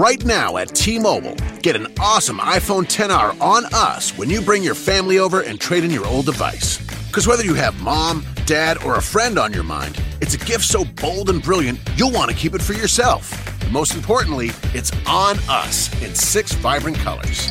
Right now at T-Mobile, get an awesome iPhone 10R on us when you bring your family over and trade in your old device. Because whether you have mom, dad, or a friend on your mind, it's a gift so bold and brilliant you'll want to keep it for yourself. And most importantly, it's on us in six vibrant colors.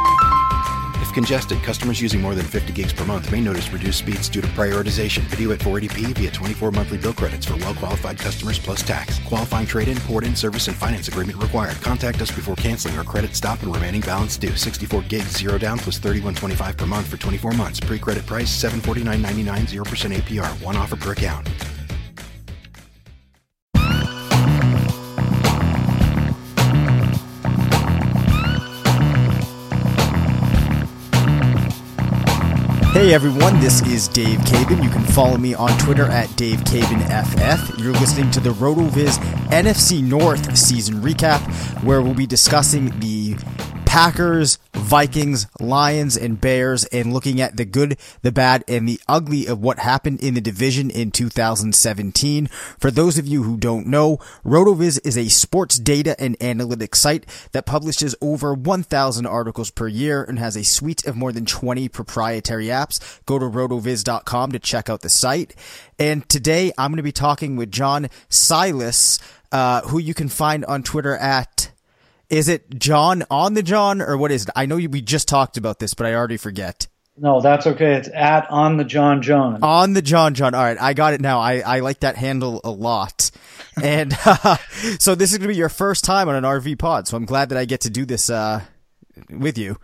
If congested, customers using more than 50 gigs per month may notice reduced speeds due to prioritization. Video at 480p via 24 monthly bill credits for well-qualified customers plus tax. Qualifying trade-in, port-in, service, and finance agreement required. Contact us before canceling or credit stop and remaining balance due. 64 gigs, zero down plus 31.25 per month for 24 months. Pre-credit price 749.99, 0% APR. One offer per account. Hey everyone, this is Dave Caban. You can follow me on Twitter at DaveCabanFF. You're listening to the RotoViz NFC North season recap, where we'll be discussing the Packers, Vikings, Lions, and Bears, and looking at the good, the bad, and the ugly of what happened in the division in 2017. For those of you who don't know, RotoViz is a sports data and analytics site that publishes over 1,000 articles per year and has a suite of more than 20 proprietary apps. Go to rotoviz.com to check out the site. And today I'm going to be talking with John Psilas, uh, who you can find on Twitter at is it John on the John or what is it? I know we just talked about this, but I already forget. No, that's okay. It's at on the John John. On the John John. All right, I got it now. I, I like that handle a lot. And uh, so this is going to be your first time on an RV pod. So I'm glad that I get to do this uh, with you.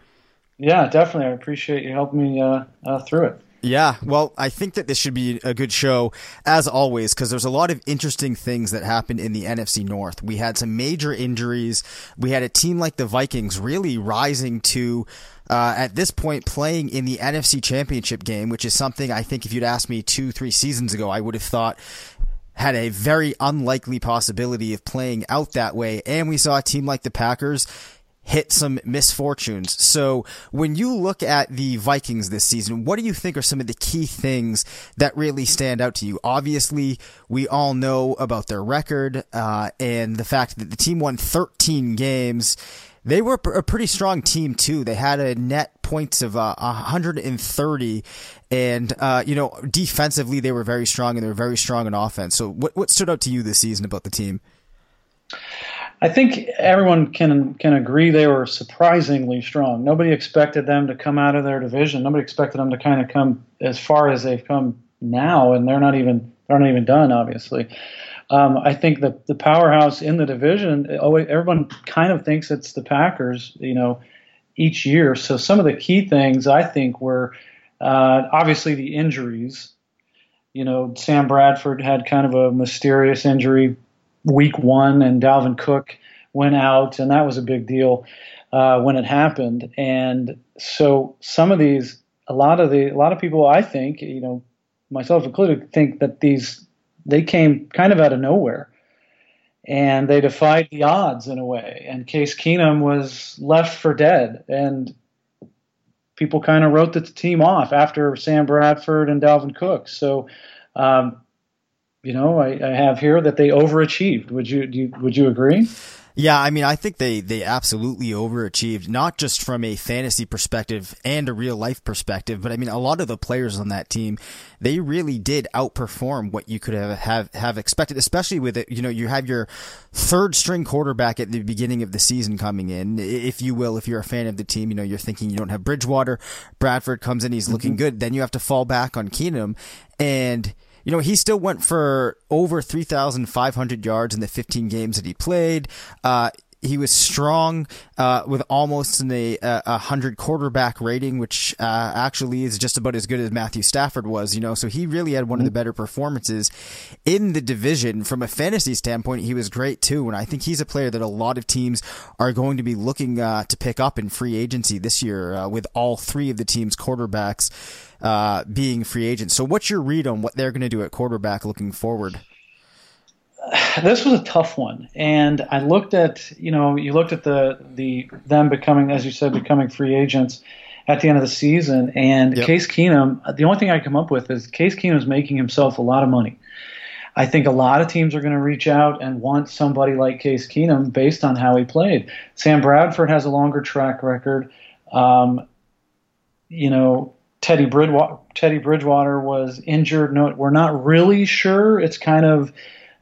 Yeah, definitely. I appreciate you helping me uh, uh through it. Yeah, well, I think that this should be a good show, as always, because there's a lot of interesting things that happened in the NFC North. We had some major injuries. We had a team like the Vikings really rising to, uh, at this point, playing in the NFC Championship game, which is something I think if you'd asked me two, three seasons ago, I would have thought had a very unlikely possibility of playing out that way. And we saw a team like the Packers hit some misfortunes. So when you look at the Vikings this season, what do you think are some of the key things that really stand out to you? Obviously, we all know about their record uh, and the fact that the team won 13 games. They were a pretty strong team too. They had a net points of uh, 130, and uh, you know defensively they were very strong and they were very strong in offense. So what what stood out to you this season about the team? I think everyone can can agree they were surprisingly strong. Nobody expected them to come out of their division. Nobody expected them to kind of come as far as they've come now, and they're not even they're not even done, obviously. Um, I think the the powerhouse in the division, everyone kind of thinks it's the Packers, you know, each year. So some of the key things I think were uh, obviously the injuries. You know, Sam Bradford had kind of a mysterious injury week one, and Dalvin Cook went out, and that was a big deal uh, when it happened. And so some of these, a lot of the, a lot of people, I think, you know, myself included, think that these they came kind of out of nowhere and they defied the odds in a way. And Case Keenum was left for dead, and people kind of wrote the team off after Sam Bradford and Dalvin Cook. So, um, you know, I, I, have here that they overachieved. Would you, you would you agree? Yeah, I mean, I think they, they absolutely overachieved, not just from a fantasy perspective and a real life perspective, but I mean, a lot of the players on that team, they really did outperform what you could have, have, have expected, especially with it. You know, you have your third string quarterback at the beginning of the season coming in, if you will, if you're a fan of the team, you know, you're thinking you don't have Bridgewater, Bradford comes in, he's mm-hmm. looking good. Then you have to fall back on Keenum and, you know, he still went for over 3,500 yards in the 15 games that he played. Uh, he was strong uh, with almost an, a, hundred quarterback rating, which uh, actually is just about as good as Matthew Stafford was. You know, so he really had one of the better performances in the division from a fantasy standpoint. He was great too, and I think he's a player that a lot of teams are going to be looking uh, to pick up in free agency this year uh, with all three of the team's quarterbacks uh, being free agents. So, what's your read on what they're going to do at quarterback looking forward? This was a tough one, and I looked at you know you looked at the the them becoming as you said becoming free agents at the end of the season, and yep. Case Keenum. The only thing I come up with is Case Keenum is making himself a lot of money. I think a lot of teams are going to reach out and want somebody like Case Keenum based on how he played. Sam Bradford has a longer track record. Um, you know, Teddy Bridgewater, Teddy Bridgewater was injured. No, we're not really sure. It's kind of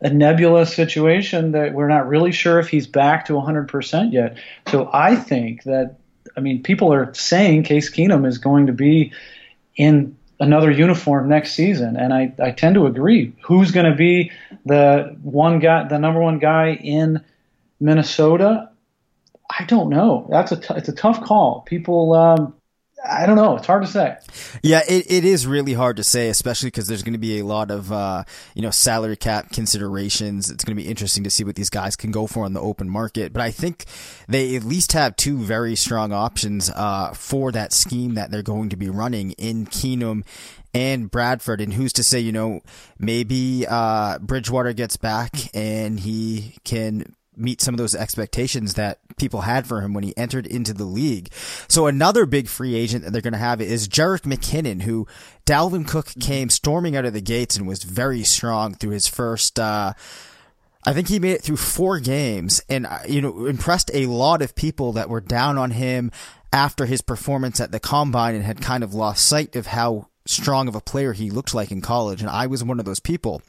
a nebulous situation that we're not really sure if he's back to 100% yet. So I think that, I mean, people are saying Case Keenum is going to be in another uniform next season, and I, I tend to agree. Who's going to be the one guy, the number one guy in Minnesota? I don't know. That's a t- it's a tough call. People um, I don't know. It's hard to say. Yeah, it, it is really hard to say, especially because there's going to be a lot of, uh, you know, salary cap considerations. It's going to be interesting to see what these guys can go for on the open market. But I think they at least have two very strong options, uh, for that scheme that they're going to be running in Keenum and Bradford. And who's to say, you know, maybe, uh, Bridgewater gets back and he can meet some of those expectations that people had for him when he entered into the league. So another big free agent that they're going to have is Jerick McKinnon, who Dalvin Cook came storming out of the gates and was very strong through his first, uh, I think he made it through four games and, uh, you know, impressed a lot of people that were down on him after his performance at the combine and had kind of lost sight of how strong of a player he looked like in college, and I was one of those people.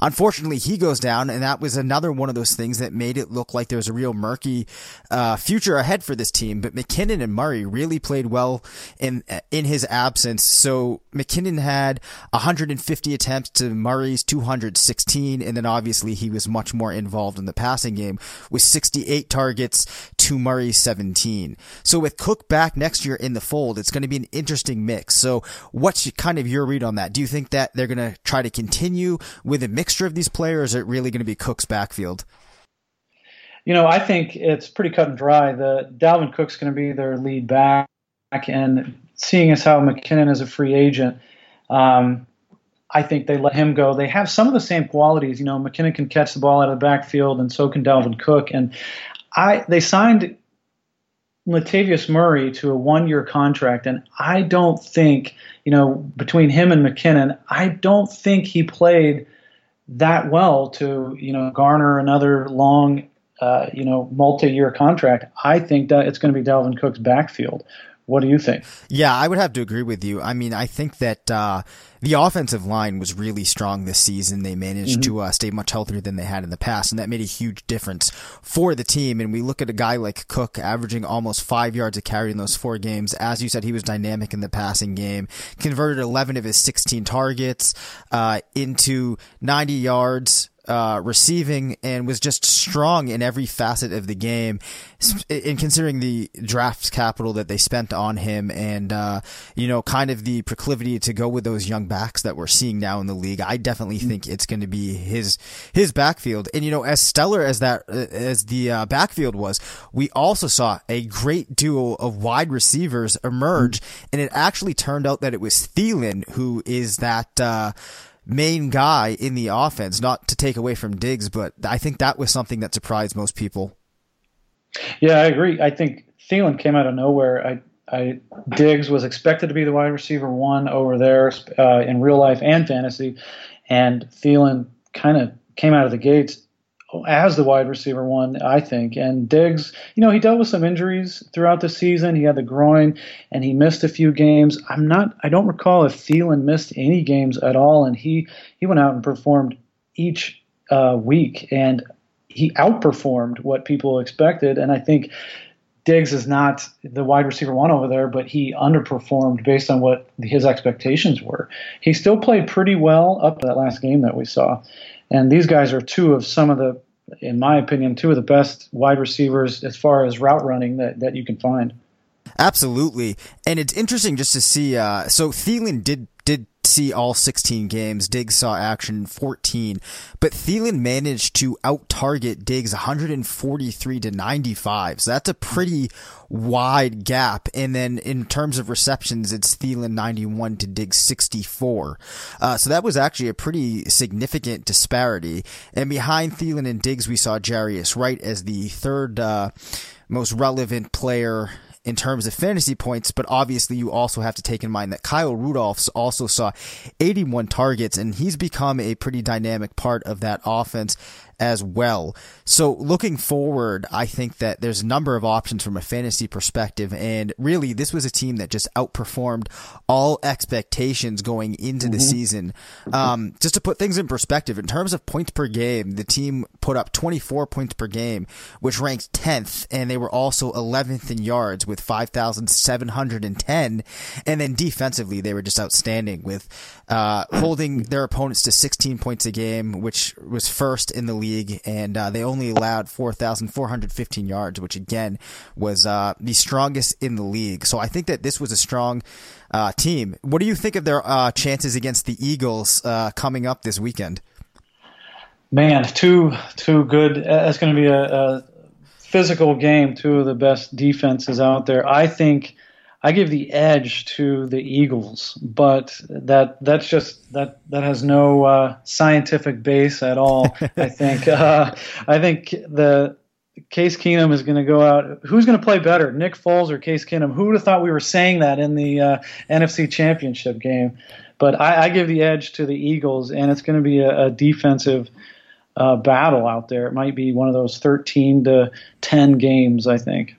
Unfortunately, he goes down, and that was another one of those things that made it look like there was a real murky uh, future ahead for this team. But McKinnon and Murray really played well in in his absence. So McKinnon had 150 attempts to Murray's 216, and then obviously he was much more involved in the passing game with 68 targets to Murray's 17. So with Cook back next year in the fold, it's going to be an interesting mix. So what's kind of your read on that? Do you think that they're going to try to continue with a mixture of these players? Or is it really going to be Cook's backfield? You know, I think it's pretty cut and dry. The Dalvin Cook's going to be their lead back, and seeing as how McKinnon is a free agent, um, I think they let him go. They have some of the same qualities. You know, McKinnon can catch the ball out of the backfield, and so can Dalvin Cook. And I they signed Latavius Murray to a one-year contract, and I don't think you know between him and McKinnon, I don't think he played that well to you know garner another long uh, you know multi-year contract. I think that it's going to be Dalvin Cook's backfield What do you think? Yeah, I would have to agree with you. I mean, I think that uh, the offensive line was really strong this season. They managed mm-hmm. to uh, stay much healthier than they had in the past, and that made a huge difference for the team. And we look at a guy like Cook averaging almost five yards a carry in those four games. As you said, he was dynamic in the passing game, converted 11 of his 16 targets uh, into 90 yards uh, receiving and was just strong in every facet of the game. In considering the draft capital that they spent on him, and uh, you know, kind of the proclivity to go with those young backs that we're seeing now in the league, I definitely mm. think it's going to be his his backfield. And you know, as stellar as that as the uh, backfield was, we also saw a great duo of wide receivers emerge, and it actually turned out that it was Thielen who is that uh, main guy in the offense, not to take away from Diggs, but I think that was something that surprised most people. Yeah, I agree. I think Thielen came out of nowhere. I, I Diggs was expected to be the wide receiver one over there uh, in real life and fantasy, and Thielen kind of came out of the gates as the wide receiver one, I think. And Diggs, you know, he dealt with some injuries throughout the season. He had the groin and he missed a few games. I'm not I don't recall if Thielen missed any games at all and he he went out and performed each uh, week and he outperformed what people expected and I think Diggs is not the wide receiver one over there, but he underperformed based on what his expectations were. He still played pretty well up that last game that we saw. And these guys are two of some of the, in my opinion, two of the best wide receivers as far as route running that, that you can find. Absolutely. And it's interesting just to see. Uh, so Thielen did did see all 16 games. Diggs saw action 14, but Thielen managed to out target Diggs 143 to 95. So that's a pretty wide gap. And then in terms of receptions, it's Thielen 91 to Diggs 64. Uh, so that was actually a pretty significant disparity. And behind Thielen and Diggs, we saw Jarius Wright as the third, uh, most relevant player in terms of fantasy points, but obviously you also have to take in mind that Kyle Rudolph's also saw 81 targets and he's become a pretty dynamic part of that offense as well. So looking forward, I think that there's a number of options from a fantasy perspective. And really, this was a team that just outperformed all expectations going into mm-hmm. the season. Um, just to put things in perspective, in terms of points per game, the team put up 24 points per game, which ranked 10th. And they were also 11th in yards with 5,710. And then defensively, they were just outstanding with, uh, holding their opponents to 16 points a game, which was first in the league league, and uh, they only allowed 4,415 yards, which again was uh, the strongest in the league. So I think that this was a strong uh, team. What do you think of their uh, chances against the Eagles uh, coming up this weekend? Man, two two good. It's going to be a, a physical game. Two of the best defenses out there. I think I give the edge to the Eagles, but that that's just that that has no uh, scientific base at all. I think uh, I think the Case Keenum is going to go out. Who's going to play better, Nick Foles or Case Keenum? Who would have thought we were saying that in the uh, NFC Championship game? But I, I, give the edge to the Eagles, and it's going to be a, a defensive uh, battle out there. It might be one of those 13 to 10 games, I think.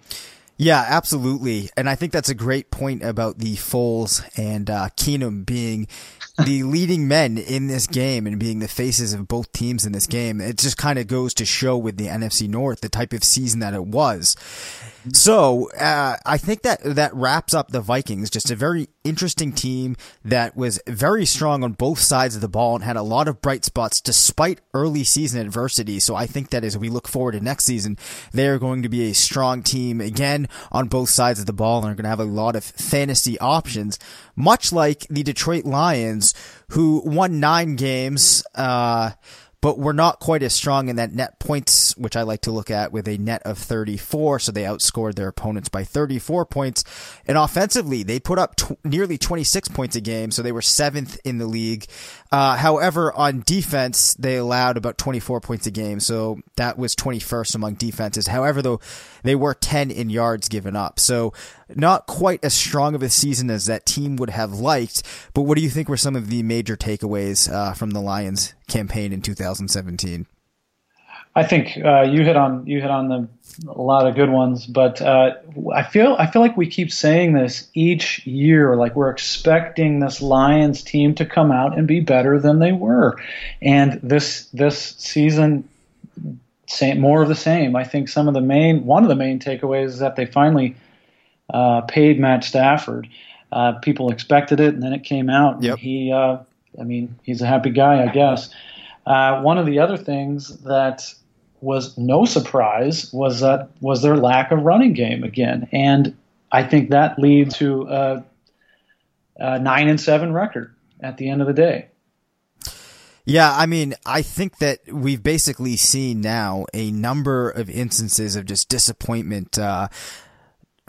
Yeah, absolutely. And I think that's a great point about the Foles and uh, Keenum being the leading men in this game and being the faces of both teams in this game. It just kind of goes to show with the NFC North the type of season that it was. So uh, I think that that wraps up the Vikings. Just a very interesting team that was very strong on both sides of the ball and had a lot of bright spots despite early season adversity. So I think that as we look forward to next season, they are going to be a strong team again on both sides of the ball and are going to have a lot of fantasy options, much like the Detroit Lions, who won nine games. Uh, but we're not quite as strong in that net points, which I like to look at with a net of 34. So they outscored their opponents by 34 points. And offensively, they put up t- nearly 26 points a game. So they were seventh in the league. Uh, however, on defense, they allowed about 24 points a game. So that was 21st among defenses. However, though, they were 10 in yards given up. So not quite as strong of a season as that team would have liked. But what do you think were some of the major takeaways uh, from the Lions campaign in 2017? I think uh, you hit on you hit on the, a lot of good ones, but uh, I feel I feel like we keep saying this each year, like we're expecting this Lions team to come out and be better than they were, and this this season, same, more of the same. I think some of the main one of the main takeaways is that they finally uh, paid Matt Stafford. Uh, people expected it, and then it came out. Yep. He, uh, I mean, he's a happy guy, I guess. Uh, one of the other things that was no surprise was that was their lack of running game again, and I think that leads to a, a nine and seven record at the end of the day. Yeah, I mean, I think that we've basically seen now a number of instances of just disappointment uh,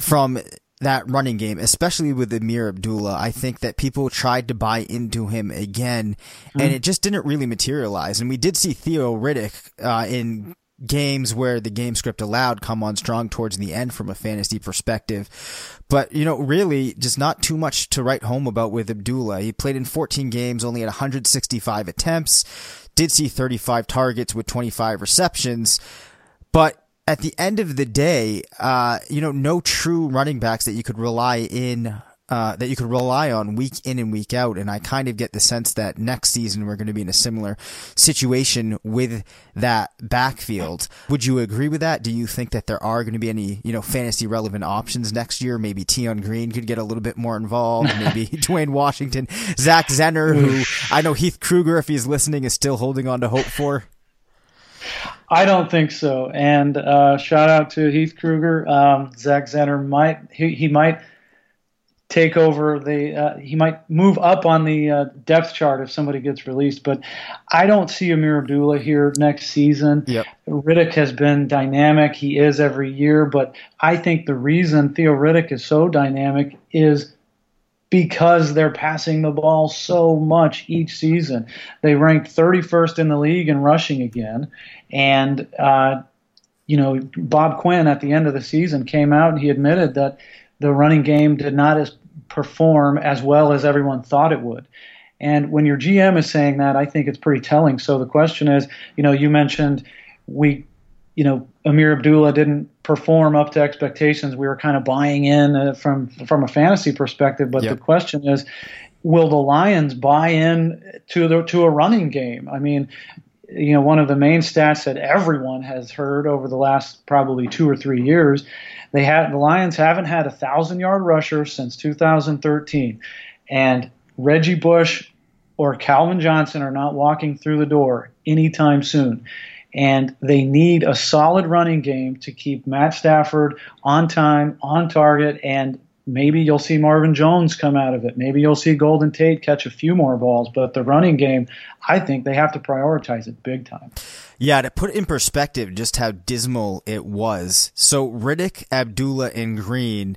from that running game, especially with Ameer Abdullah. I think that people tried to buy into him again, mm-hmm. and it just didn't really materialize. And we did see Theo Riddick uh, in games where the game script allowed come on strong towards the end from a fantasy perspective. But, you know, really just not too much to write home about with Abdullah. He played in 14 games, only had 165 attempts, did see 35 targets with 25 receptions, but at the end of the day, uh, you know, no true running backs that you could rely in uh, that you could rely on week in and week out. And I kind of get the sense that next season we're going to be in a similar situation with that backfield. Would you agree with that? Do you think that there are going to be any, you know, fantasy relevant options next year? Maybe Tion Green could get a little bit more involved. Maybe Dwayne Washington, Zach Zenner, who I know Heath Kruger, if he's listening, is still holding on to hope for. I don't think so. And uh, shout out to Heath Kruger. Um, Zach Zenner might he, he might take over the uh, he might move up on the uh, depth chart if somebody gets released but i don't see ameer abdullah here next season. Yep. riddick has been dynamic. He is every year but i think the reason theo riddick is so dynamic is because they're passing the ball so much each season. They ranked 31st in the league in rushing again and uh, you know bob quinn at the end of the season came out and he admitted that the running game did not as perform as well as everyone thought it would. And when your GM is saying that, I think it's pretty telling. So the question is, you know, you mentioned we, you know, Ameer Abdullah didn't perform up to expectations. We were kind of buying in uh, from from a fantasy perspective, but yep. the question is, will the Lions buy in to the to a running game? I mean, you know, one of the main stats that everyone has heard over the last probably two or three years they have the Lions haven't had a thousand yard rusher since 2013, and Reggie Bush or Calvin Johnson are not walking through the door anytime soon. And they need a solid running game to keep Matt Stafford on time, on target, and maybe you'll see Marvin Jones come out of it. Maybe you'll see Golden Tate catch a few more balls. But the running game, I think they have to prioritize it big time. Yeah, to put in perspective just how dismal it was. So Riddick, Abdullah, and Green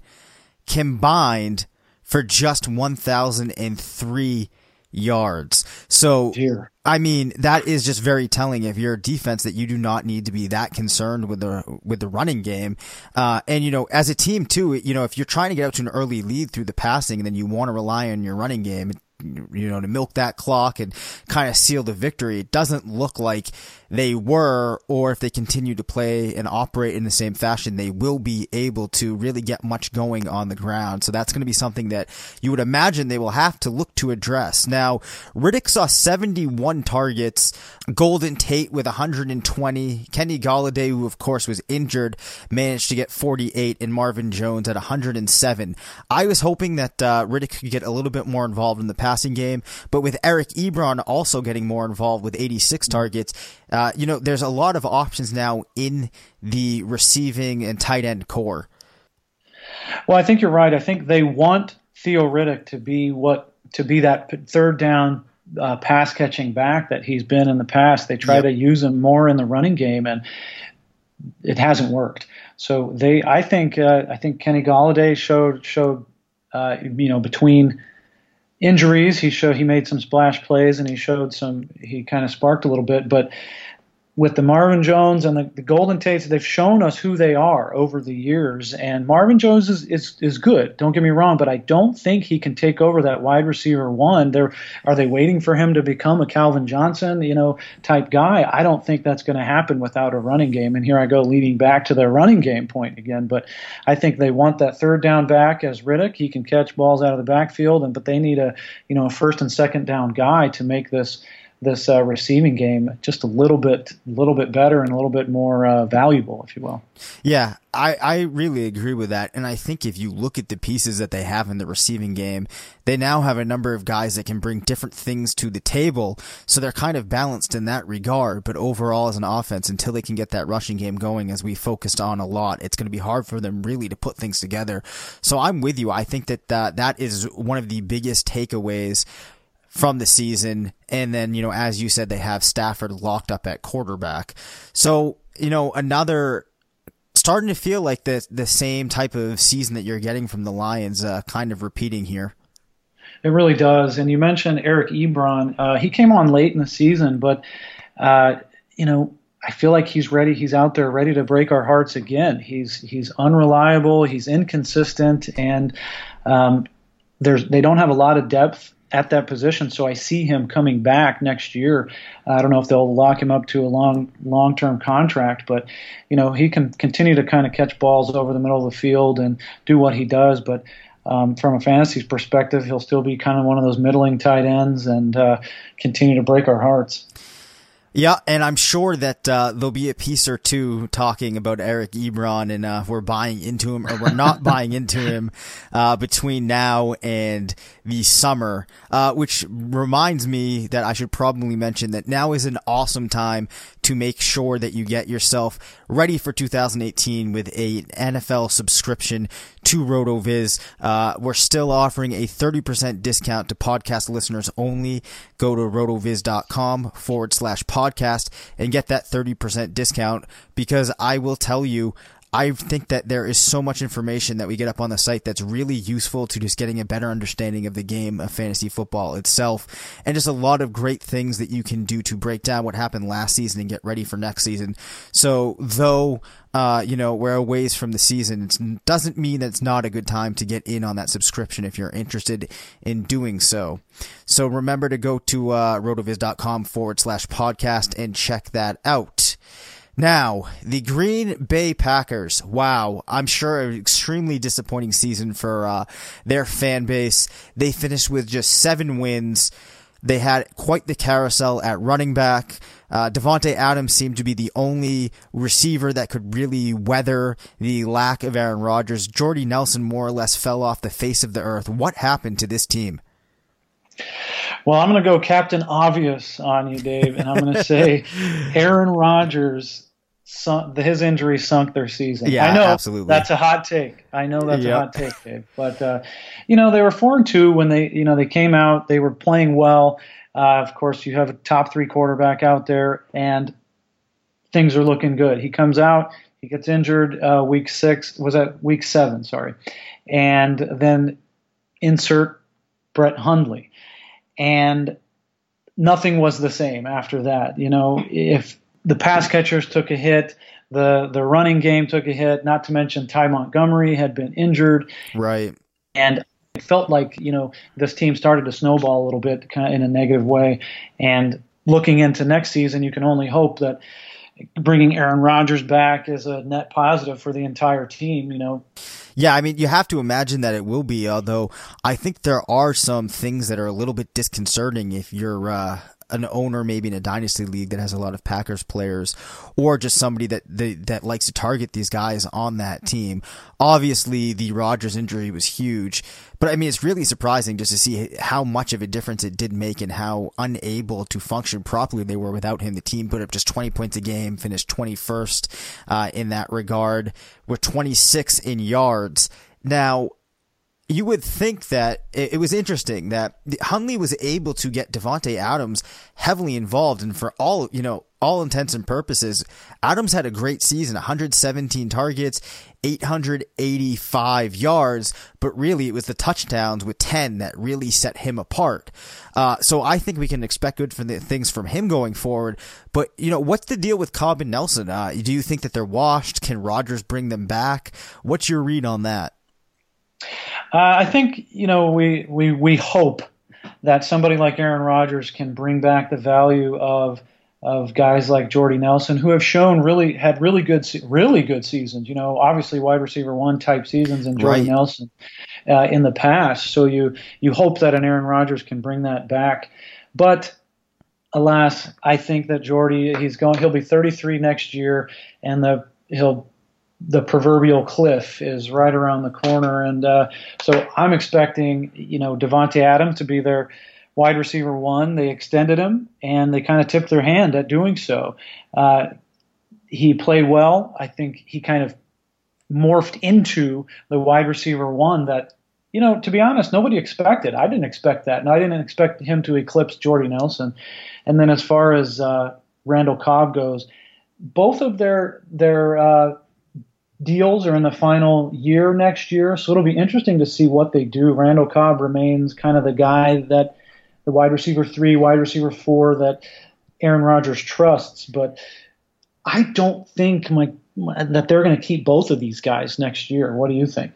combined for just 1,003 yards. So, Dear. I mean, that is just very telling if you're a defense that you do not need to be that concerned with the, with the running game. Uh, and you know, as a team too, you know, if you're trying to get out to an early lead through the passing and then you want to rely on your running game, you know, to milk that clock and kind of seal the victory. It doesn't look like they were, or if they continue to play and operate in the same fashion, they will be able to really get much going on the ground. So that's going to be something that you would imagine they will have to look to address. Now, Riddick saw 71 targets, Golden Tate with 120, Kenny Golladay, who of course was injured, managed to get 48, and Marvin Jones at 107. I was hoping that uh, Riddick could get a little bit more involved in the passing game, but with Eric Ebron also getting more involved with 86 targets, uh, you know, there's a lot of options now in the receiving and tight end corps. Well, I think you're right. I think they want Theo Riddick to be what to be that third down uh, pass catching back that he's been in the past. They try yep. to use him more in the running game, and it hasn't worked. So they, I think, uh, I think Kenny Golladay showed showed, uh, you know, between injuries. He showed he made some splash plays and he showed some he kind of sparked a little bit, but with the Marvin Jones and the, the, Golden Tates, they've shown us who they are over the years. And Marvin Jones is, is, is good. Don't get me wrong, but I don't think he can take over that wide receiver one. They're, are they waiting for him to become a Calvin Johnson, you know, type guy? I don't think that's going to happen without a running game. And here I go leading back to their running game point again. But I think they want that third down back as Riddick. He can catch balls out of the backfield, and but they need a you know a first and second down guy to make this this uh, receiving game just a little bit, little bit better and a little bit more uh, valuable, if you will. Yeah, I, I really agree with that. And I think if you look at the pieces that they have in the receiving game, they now have a number of guys that can bring different things to the table. So they're kind of balanced in that regard. But overall, as an offense, until they can get that rushing game going, as we focused on a lot, it's going to be hard for them really to put things together. So I'm with you. I think that uh, that is one of the biggest takeaways from the season. And then, you know, as you said, they have Stafford locked up at quarterback. So, you know, another starting to feel like the the same type of season that you're getting from the Lions, uh, kind of repeating here. It really does. And you mentioned Eric Ebron. Uh, he came on late in the season, but uh, you know, I feel like he's ready. He's out there ready to break our hearts again. He's he's unreliable. He's inconsistent, and um, there's they don't have a lot of depth at that position. So I see him coming back next year. I don't know if they'll lock him up to a long long term contract, but you know he can continue to kind of catch balls over the middle of the field and do what he does. But um, from a fantasy perspective, he'll still be kind of one of those middling tight ends and uh, continue to break our hearts. Yeah, and I'm sure that uh, there'll be a piece or two talking about Eric Ebron and uh, we're buying into him or we're not buying into him uh, between now and the summer, uh, which reminds me that I should probably mention that now is an awesome time to make sure that you get yourself ready for 2018 with a NFL subscription to RotoViz. Uh, we're still offering a 30% discount to podcast listeners only. Go to rotoviz.com forward slash podcast and get that 30% discount because I will tell you, I think that there is so much information that we get up on the site that's really useful to just getting a better understanding of the game of fantasy football itself and just a lot of great things that you can do to break down what happened last season and get ready for next season. So though, uh, you know, we're a ways from the season, it doesn't mean that it's not a good time to get in on that subscription if you're interested in doing so. So remember to go to, uh, rotoviz.com forward slash podcast and check that out. Now, the Green Bay Packers. Wow, I'm sure an extremely disappointing season for uh, their fan base. They finished with just seven wins. They had quite the carousel at running back. Uh, Davante Adams seemed to be the only receiver that could really weather the lack of Aaron Rodgers. Jordy Nelson more or less fell off the face of the earth. What happened to this team? Well, I'm going to go Captain Obvious on you, Dave, and I'm going to say Aaron Rodgers sunk, his injury sunk their season. Yeah, I know absolutely. That's a hot take. I know that's yep. a hot take, Dave. But uh, you know, they were four and two when they, you know, they came out. They were playing well. Uh, of course, you have a top three quarterback out there, and things are looking good. He comes out. He gets injured uh, week six. Was that week seven? Sorry, and then insert Brett Hundley, and nothing was the same after that. You know, if the pass catchers took a hit. The the running game took a hit. Not to mention Ty Montgomery had been injured. Right. And it felt like you know this team started to snowball a little bit, kind of in a negative way. And looking into next season, you can only hope that bringing Aaron Rodgers back is a net positive for the entire team. You know. Yeah, I mean, you have to imagine that it will be. Although I think there are some things that are a little bit disconcerting if you're. Uh an owner maybe in a dynasty league that has a lot of Packers players or just somebody that that likes to target these guys on that team. Obviously, the Rodgers injury was huge, but I mean it's really surprising just to see how much of a difference it did make and how unable to function properly they were without him. The team put up just 20 points a game, finished 21st uh, in that regard, with 26 in yards. Now, you would think that it, was interesting that Hundley was able to get Davante Adams heavily involved, and for all you know, all intents and purposes, Adams had a great season: 117 targets, 885 yards. But really, it was the touchdowns with 10 that really set him apart. Uh, so I think we can expect good the, things from him going forward. But you know, what's the deal with Cobb and Nelson? Uh, do you think that they're washed? Can Rodgers bring them back? What's your read on that? Uh, I think you know we we we hope that somebody like Aaron Rodgers can bring back the value of of guys like Jordy Nelson who have shown really had really good really good seasons. You know, obviously wide receiver one type seasons and Jordy right. Nelson uh, in the past. So you you hope that an Aaron Rodgers can bring that back, but alas, I think that Jordy he's going he'll be 33 next year and the he'll the proverbial cliff is right around the corner. And uh, so I'm expecting, you know, Davante Adams to be their wide receiver one. They extended him, and they kind of tipped their hand at doing so. Uh, he played well. I think he kind of morphed into the wide receiver one that, you know, to be honest, nobody expected. I didn't expect that, and I didn't expect him to eclipse Jordy Nelson. And then as far as uh, Randall Cobb goes, both of their their uh, deals are in the final year next year, so it'll be interesting to see what they do. Randall Cobb remains kind of the guy that the wide receiver three, wide receiver four that Aaron Rodgers trusts, but I don't think my, that they're going to keep both of these guys next year. What do you think?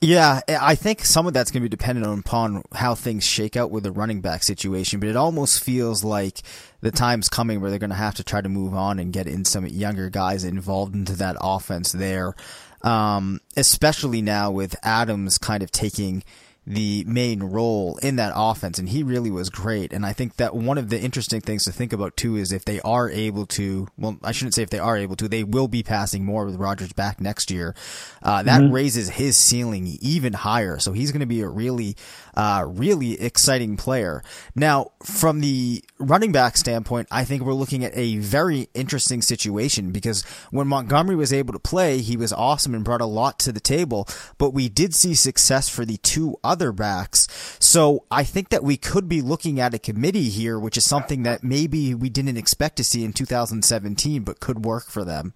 Yeah, I think some of that's going to be dependent upon how things shake out with the running back situation, but it almost feels like the time's coming where they're going to have to try to move on and get in some younger guys involved into that offense there. Um, especially now with Adams kind of taking – the main role in that offense, and he really was great. And I think that one of the interesting things to think about too is if they are able to, well, I shouldn't say if they are able to, they will be passing more with Rodgers back next year. Uh, that mm-hmm. raises his ceiling even higher. So he's going to be a really, uh, really exciting player. Now, from the running back standpoint, I think we're looking at a very interesting situation because when Montgomery was able to play, he was awesome and brought a lot to the table, but we did see success for the two other other backs. So I think that we could be looking at a committee here, which is something that maybe we didn't expect to see in 2017, but could work for them.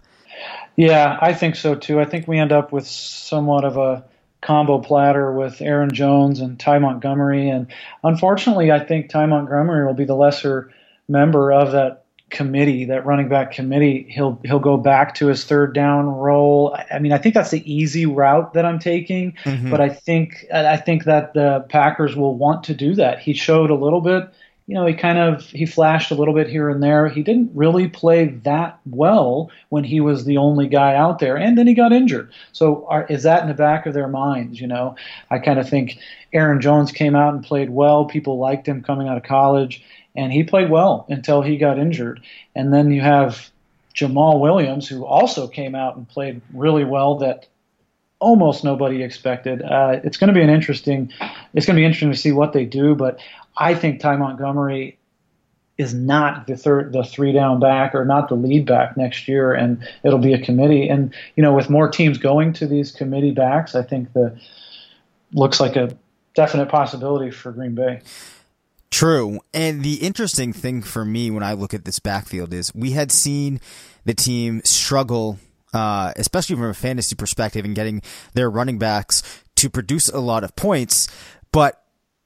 Yeah, I think so too. I think we end up with somewhat of a combo platter with Aaron Jones and Ty Montgomery. And unfortunately, I think Ty Montgomery will be the lesser member of that committee, that running back committee, he'll he'll go back to his third down role. I mean, I think that's the easy route that I'm taking, mm-hmm. but I think I think that the Packers will want to do that. He showed a little bit, you know, he kind of he flashed a little bit here and there. He didn't really play that well when he was the only guy out there, and then he got injured. So are, is that in the back of their minds? You know, I kind of think Aaron Jones came out and played well. People liked him coming out of college and he played well until he got injured. And then you have Jamaal Williams, who also came out and played really well. That almost nobody expected. Uh, it's going to be an interesting. It's going to be interesting to see what they do. But I think Ty Montgomery is not the third, the three down back, or not the lead back next year, and it'll be a committee. And you know, with more teams going to these committee backs, I think the looks like a definite possibility for Green Bay. True. And the interesting thing for me when I look at this backfield is we had seen the team struggle, uh, especially from a fantasy perspective and getting their running backs to produce a lot of points, but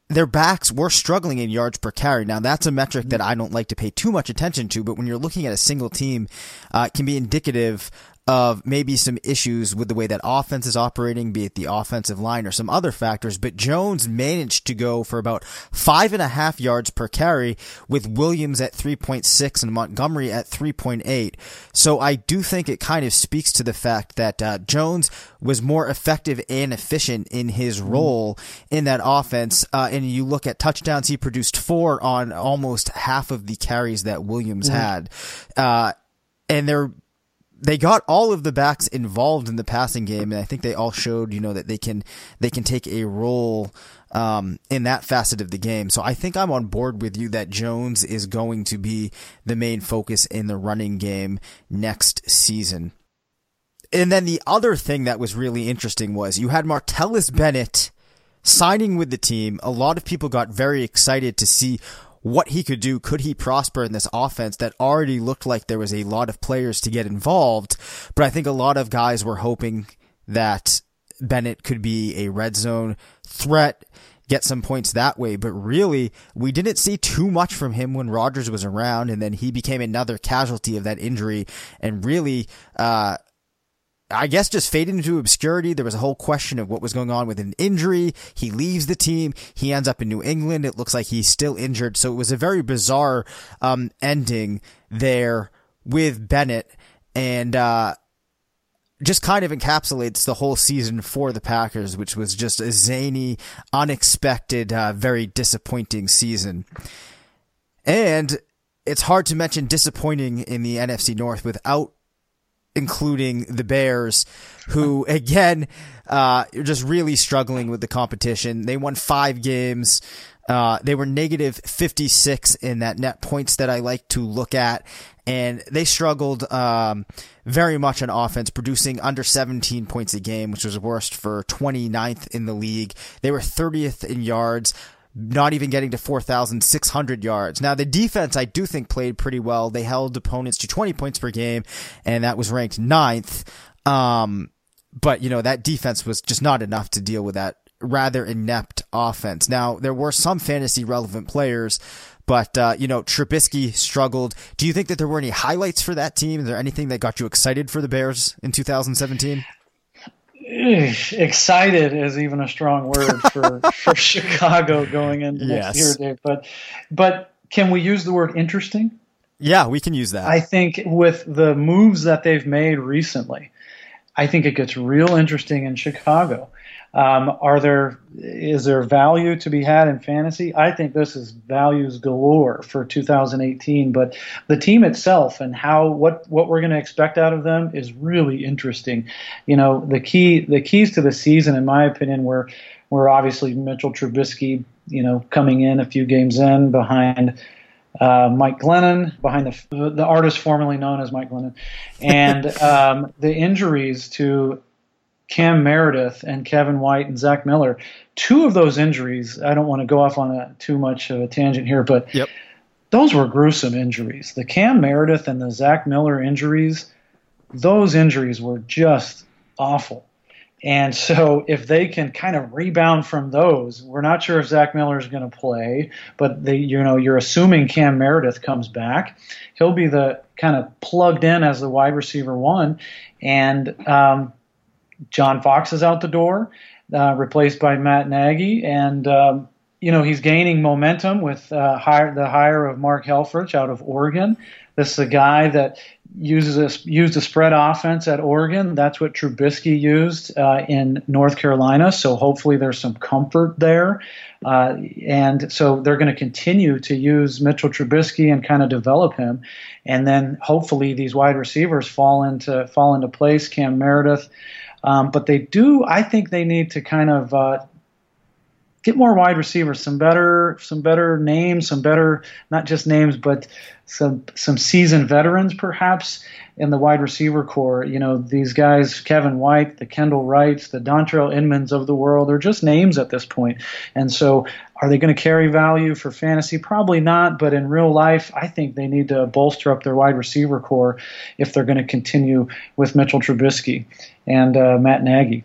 their backs were struggling in yards per carry. Now that's a metric that I don't like to pay too much attention to, but when you're looking at a single team, uh, it can be indicative of maybe some issues with the way that offense is operating, be it the offensive line or some other factors. But Jones managed to go for about five and a half yards per carry with Williams at 3.6 and Montgomery at 3.8. So I do think it kind of speaks to the fact that uh, Jones was more effective and efficient in his mm-hmm. role in that offense. Uh, and you look at touchdowns, he produced four on almost half of the carries that Williams mm-hmm. had. Uh, and they're they got all of the backs involved in the passing game, and I think they all showed, you know, that they can they can take a role um, in that facet of the game. So I think I'm on board with you that Jones is going to be the main focus in the running game next season. and then the other thing that was really interesting was you had Martellus Bennett signing with the team. A lot of people got very excited to see what he could do. Could he prosper in this offense that already looked like there was a lot of players to get involved? But I think a lot of guys were hoping that Bennett could be a red zone threat, get some points that way. But really, we didn't see too much from him when Rodgers was around, and then he became another casualty of that injury and really, uh, I guess just faded into obscurity. There was a whole question of what was going on with an injury. He leaves the team. He ends up in New England. It looks like he's still injured. So it was a very bizarre um, ending there with Bennett. And uh, just kind of encapsulates the whole season for the Packers, which was just a zany, unexpected, uh, very disappointing season. And it's hard to mention disappointing in the NFC North without including the Bears, who again, uh, are just really struggling with the competition. They won five games. Uh, they were negative 56 in that net points that I like to look at. And they struggled, um, very much on offense, producing under 17 points a game, which was worst for 29th in the league. They were 30th in yards not even getting to 4,600 yards. Now, the defense, I do think, played pretty well. They held opponents to 20 points per game, and that was ranked ninth. Um, but, you know, that defense was just not enough to deal with that rather inept offense. Now, there were some fantasy relevant players, but, uh, you know, Trubisky struggled. Do you think that there were any highlights for that team? Is there anything that got you excited for the Bears in 2017? Excited is even a strong word for, for Chicago going into yes. next year, Dave. But but can we use the word interesting? Yeah, we can use that. I think with the moves that they've made recently, I think it gets real interesting in Chicago. Um, are there is there value to be had in fantasy? I think this is values galore for 2018. But the team itself and how what what we're going to expect out of them is really interesting. You know, the key the keys to the season, in my opinion, were were obviously Mitchell Trubisky. You know, coming in a few games in behind. Uh, Mike Glennon behind the the artist formerly known as Mike Glennon, and um, the injuries to Cam Meredith and Kevin White and Zach Miller. Two of those injuries, I don't want to go off on a, too much of a tangent here, but yep. those were gruesome injuries. The Cam Meredith and the Zach Miller injuries, those injuries were just awful. And so, if they can kind of rebound from those, we're not sure if Zach Miller is going to play, but they, you know, you're assuming Cam Meredith comes back. He'll be the kind of plugged in as the wide receiver one, and um, John Fox is out the door, uh, replaced by Matt Nagy, and um, you know he's gaining momentum with uh, hire, the hire of Mark Helfrich out of Oregon. This is a guy that uses a, used a spread offense at Oregon. That's what Trubisky used uh, in North Carolina. So hopefully there's some comfort there. Uh, and so they're going to continue to use Mitchell Trubisky and kind of develop him. And then hopefully these wide receivers fall into fall into place. Cam Meredith. Um, but they do, I think they need to kind of uh, get more wide receivers, some better, some better names, some better, not just names, but some some seasoned veterans perhaps in the wide receiver corps. You know, these guys, Kevin White, the Kendall Wrights, the Dontrelle Inmans of the world, they're just names at this point. And so, are they going to carry value for fantasy? Probably not. But in real life, I think they need to bolster up their wide receiver corps if they're going to continue with Mitchell Trubisky and uh, Matt Nagy.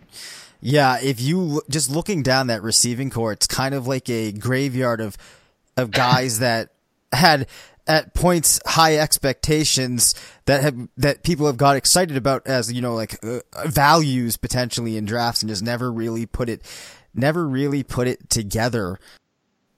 Yeah, if you just looking down that receiving corps, it's kind of like a graveyard of of guys that had at points high expectations that have that people have got excited about as you know like uh, values potentially in drafts and just never really put it never really put it together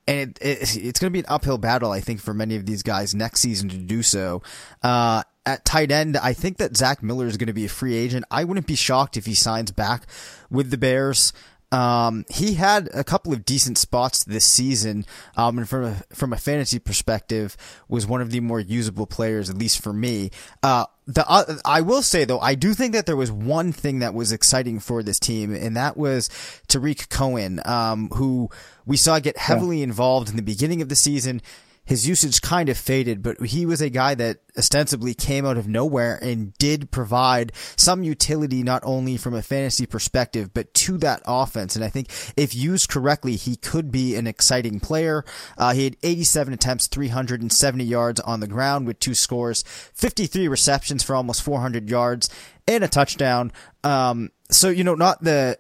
and it, it, it's going to be an uphill battle, I think, for many of these guys next season to do so. Uh, at tight end, I think that Zach Miller is going to be a free agent. I wouldn't be shocked if he signs back with the Bears. Um, he had a couple of decent spots this season, um, and from a, from a fantasy perspective, was one of the more usable players, at least for me. Uh, the uh, I will say though, I do think that there was one thing that was exciting for this team, and that was Tarik Cohen, um, who we saw get heavily yeah. involved in the beginning of the season his usage kind of faded, but he was a guy that ostensibly came out of nowhere and did provide some utility not only from a fantasy perspective, but to that offense. And I think if used correctly, he could be an exciting player. Uh, he had 87 attempts, 370 yards on the ground with two scores, 53 receptions for almost 400 yards and a touchdown. Um, so, you know, not the,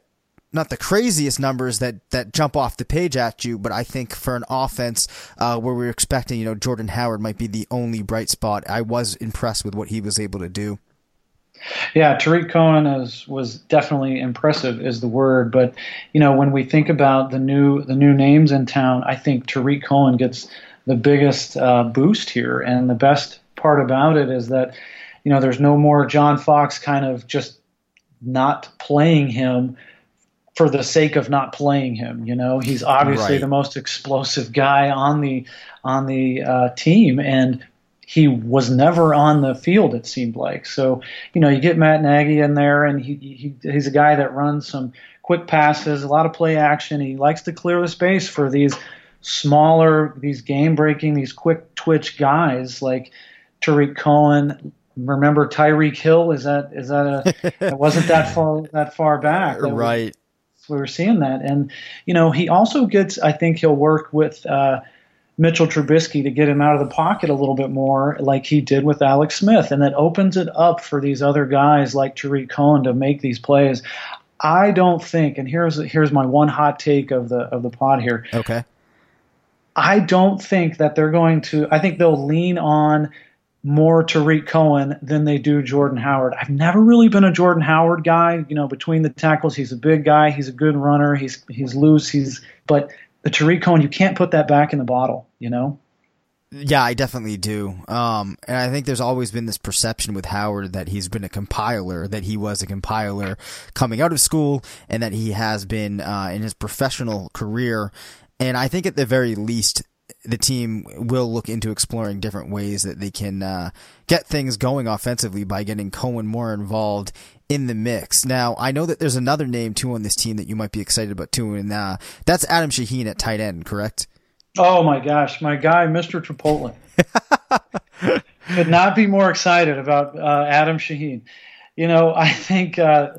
not the craziest numbers that, that jump off the page at you, but I think for an offense uh, where we are expecting, you know, Jordan Howard might be the only bright spot. I was impressed with what he was able to do. Yeah, Tarik Cohen is was definitely impressive is the word, but you know when we think about the new the new names in town, I think Tarik Cohen gets the biggest uh, boost here, and the best part about it is that you know there's no more John Fox kind of just not playing him for the sake of not playing him. You know, he's obviously right. the most explosive guy on the on the uh, team, and he was never on the field. It seemed like so. You know, you get Matt Nagy in there, and he, he he's a guy that runs some quick passes, a lot of play action. He likes to clear the space for these smaller, these game breaking, these quick twitch guys like Tarik Cohen, remember Tyreek Hill? Is that is that a? it wasn't that far that far back. That right we were seeing that. And, you know, he also gets, I think he'll work with uh, Mitchell Trubisky to get him out of the pocket a little bit more, like he did with Alex Smith. And that opens it up for these other guys like Tarik Cohen to make these plays. I don't think, and here's here's my one hot take of the of the pod here. Okay. I don't think that they're going to. I think they'll lean on more Tarik Cohen than they do Jordan Howard. I've never really been a Jordan Howard guy. You know, between the tackles, he's a big guy. He's a good runner. He's he's loose. He's but the Tarik Cohen, you can't put that back in the bottle. You know. Yeah, I definitely do. Um, and I think there's always been this perception with Howard that he's been a compiler, that he was a compiler coming out of school, and that he has been uh, in his professional career. And I think at the very least, the team will look into exploring different ways that they can uh, get things going offensively by getting Cohen more involved in the mix. Now, I know that there's another name too on this team that you might be excited about too, and uh, that's Adam Shaheen at tight end, correct? Oh my gosh, my guy, Mr. Chipotle. Could not be more excited about uh, Adam Shaheen. You know, I think uh,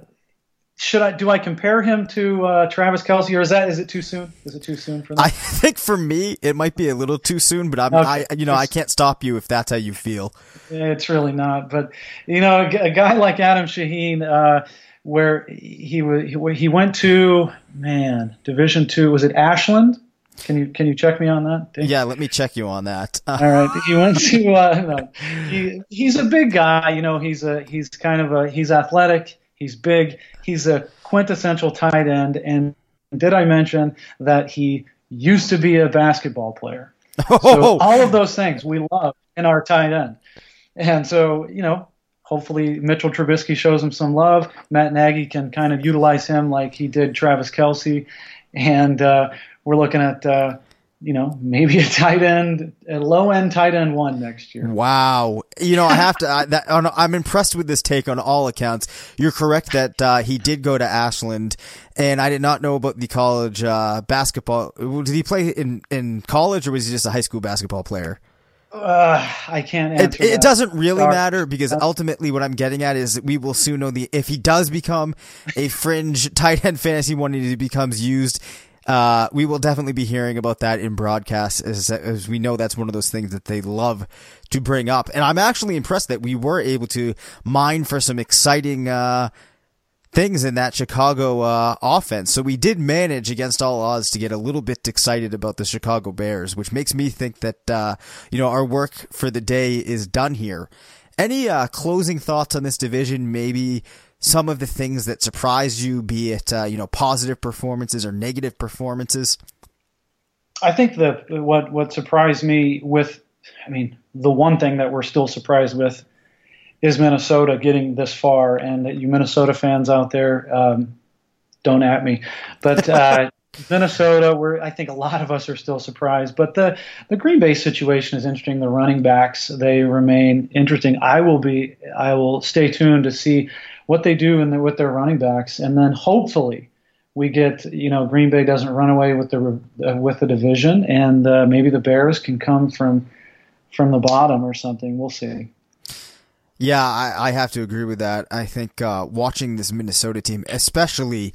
should I do I compare him to uh, Travis Kelce or is that is it too soon? Is it too soon for that? I think for me it might be a little too soon, but I'm okay. I you know I can't stop you if that's how you feel. It's really not, but you know a, a guy like Adam Shaheen, uh, where he was he went to man Division two was it Ashland? Can you can you check me on that? Dave? Yeah, let me check you on that. All right, he went to uh, no, he, he's a big guy. You know, he's a he's kind of a he's athletic He's big. He's a quintessential tight end. And did I mention that he used to be a basketball player? Oh. So all of those things we love in our tight end. And so, you know, hopefully Mitchell Trubisky shows him some love. Matt Nagy can kind of utilize him like he did Travis Kelce. And uh, we're looking at uh, you know, maybe a tight end, a low end tight end one next year. Wow. You know, I have to, I, that, I'm impressed with this take on all accounts. You're correct that, uh, he did go to Ashland and I did not know about the college, uh, basketball. Did he play in, in college or was he just a high school basketball player? Uh, I can't it, it, doesn't really Sorry. matter because ultimately what I'm getting at is we will soon know the if he does become a fringe tight end fantasy one and he becomes used uh, we will definitely be hearing about that in broadcast, as, as we know that's one of those things that they love to bring up. And I'm actually impressed that we were able to mine for some exciting, uh, things in that Chicago uh, offense. So we did manage against all odds to get a little bit excited about the Chicago Bears, which makes me think that uh, you know our work for the day is done here. Any uh, closing thoughts on this division? Maybe some of the things that surprised you, be it uh, you know positive performances or negative performances? I think that what what surprised me with, I mean, the one thing that we're still surprised with is Minnesota getting this far, and that you Minnesota fans out there, um, don't at me, but. Uh, Minnesota, where I think a lot of us are still surprised, but the the Green Bay situation is interesting. The running backs they remain interesting. I will be I will stay tuned to see what they do in the, with their running backs, and then hopefully we get you know Green Bay doesn't run away with the uh, with the division, and uh, maybe the Bears can come from from the bottom or something. We'll see. Yeah, I, I have to agree with that. I think uh, watching this Minnesota team, especially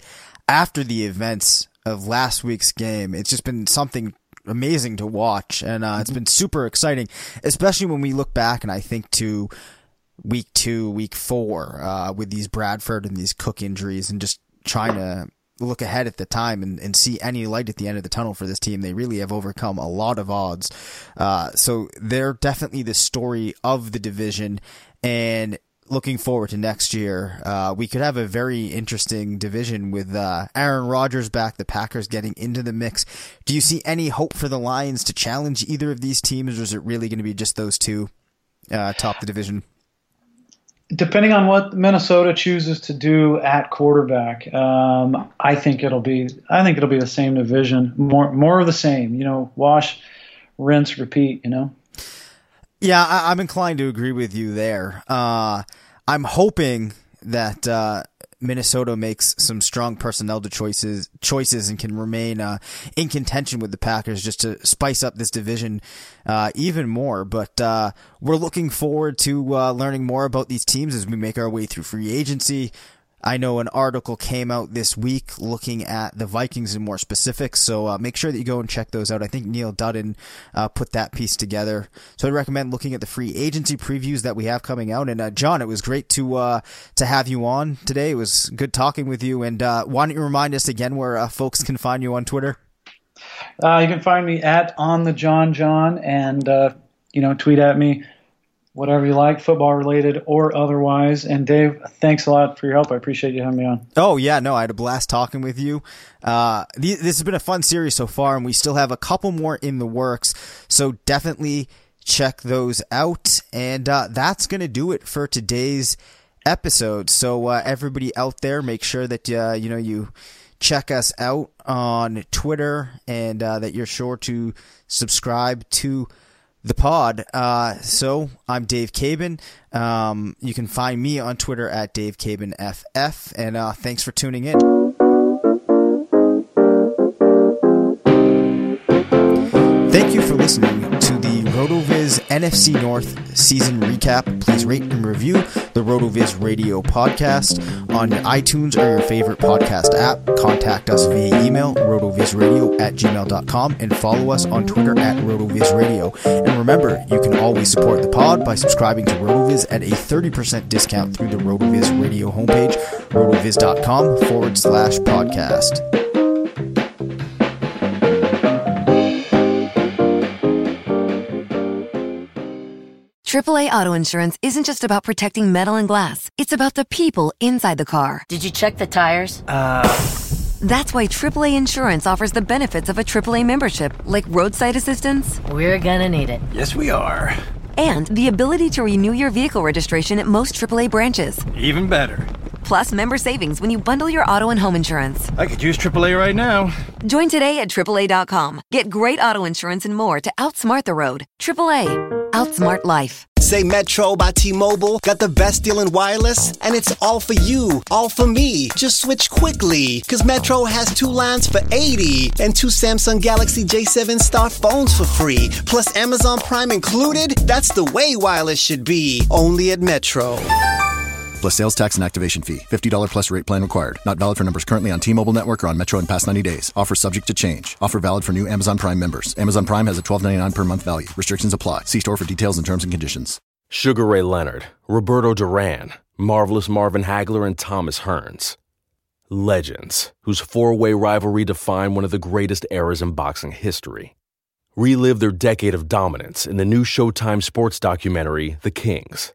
after the events of last week's game, it's just been something amazing to watch, and uh, it's been super exciting, especially when we look back and I think to week two, week four, uh, with these Bradford and these Cook injuries, and just trying to look ahead at the time and, and see any light at the end of the tunnel for this team. They really have overcome a lot of odds. Uh, so they're definitely the story of the division. And looking forward to next year, uh, we could have a very interesting division with uh, Aaron Rodgers back, the Packers getting into the mix. Do you see any hope for the Lions to challenge either of these teams, or is it really going to be just those two uh, top the division? Depending on what Minnesota chooses to do at quarterback, um, I think it'll be I think it'll be the same division, more more of the same. You know, wash, rinse, repeat. You know. Yeah, I, am inclined to agree with you there. Uh, I'm hoping that uh, Minnesota makes some strong personnel choices choices and can remain uh, in contention with the Packers just to spice up this division uh, even more. But uh, we're looking forward to uh, learning more about these teams as we make our way through free agency. I know an article came out this week looking at the Vikings in more specifics, so uh, make sure that you go and check those out. I think Neil Dutton uh, put that piece together, so I'd recommend looking at the free agency previews that we have coming out. And uh, John, it was great to uh, to have you on today. It was good talking with you. And uh, why don't you remind us again where uh, folks can find you on Twitter? you can find me at on the John John, and you know tweet at me whatever you like, football related or otherwise. And Dave, thanks a lot for your help. I appreciate you having me on. Oh yeah, no, I had a blast talking with you. Uh, this has been a fun series so far, and we still have a couple more in the works. So definitely check those out. And uh, that's gonna do it for today's episode. So uh, everybody out there, make sure that uh, you know you check us out on Twitter and uh, that you're sure to subscribe to the pod. Uh, so I'm Dave Caban. Um, you can find me on Twitter at Dave Caban FF, and uh, thanks for tuning in. NFC North season recap. Please rate and review the RotoViz Radio podcast on iTunes or your favorite podcast app. Contact us via email, rotovizradio at gmail.com, and follow us on Twitter at RotoVizRadio. And remember, you can always support the pod by subscribing to RotoViz at a 30% discount through the RotoViz Radio homepage, rotoviz.com forward slash podcast. AAA Auto Insurance isn't just about protecting metal and glass. It's about the people inside the car. Did you check the tires? Uh. That's why AAA Insurance offers the benefits of a AAA membership, like roadside assistance. We're gonna need it. Yes, we are. And the ability to renew your vehicle registration at most AAA branches. Even better. Plus member savings when you bundle your auto and home insurance. I could use AAA right now. Join today at AAA.com. Get great auto insurance and more to outsmart the road. AAA. Outsmart life. Say Metro by T-Mobile got the best deal in wireless, and it's all for you, all for me. Just switch quickly, cause Metro has two lines for 80 and two Samsung Galaxy J7 Star phones for free, plus Amazon Prime included. That's the way wireless should be. Only at Metro plus sales tax and activation fee. $50 plus rate plan required. Not valid for numbers currently on T-Mobile network or on Metro in past 90 days. Offer subject to change. Offer valid for new Amazon Prime members. Amazon Prime has a $12.99 per month value. Restrictions apply. See store for details and terms and conditions. Sugar Ray Leonard, Roberto Duran, Marvelous Marvin Hagler, and Thomas Hearns. Legends, whose four-way rivalry defined one of the greatest eras in boxing history. Relive their decade of dominance in the new Showtime sports documentary, The Kings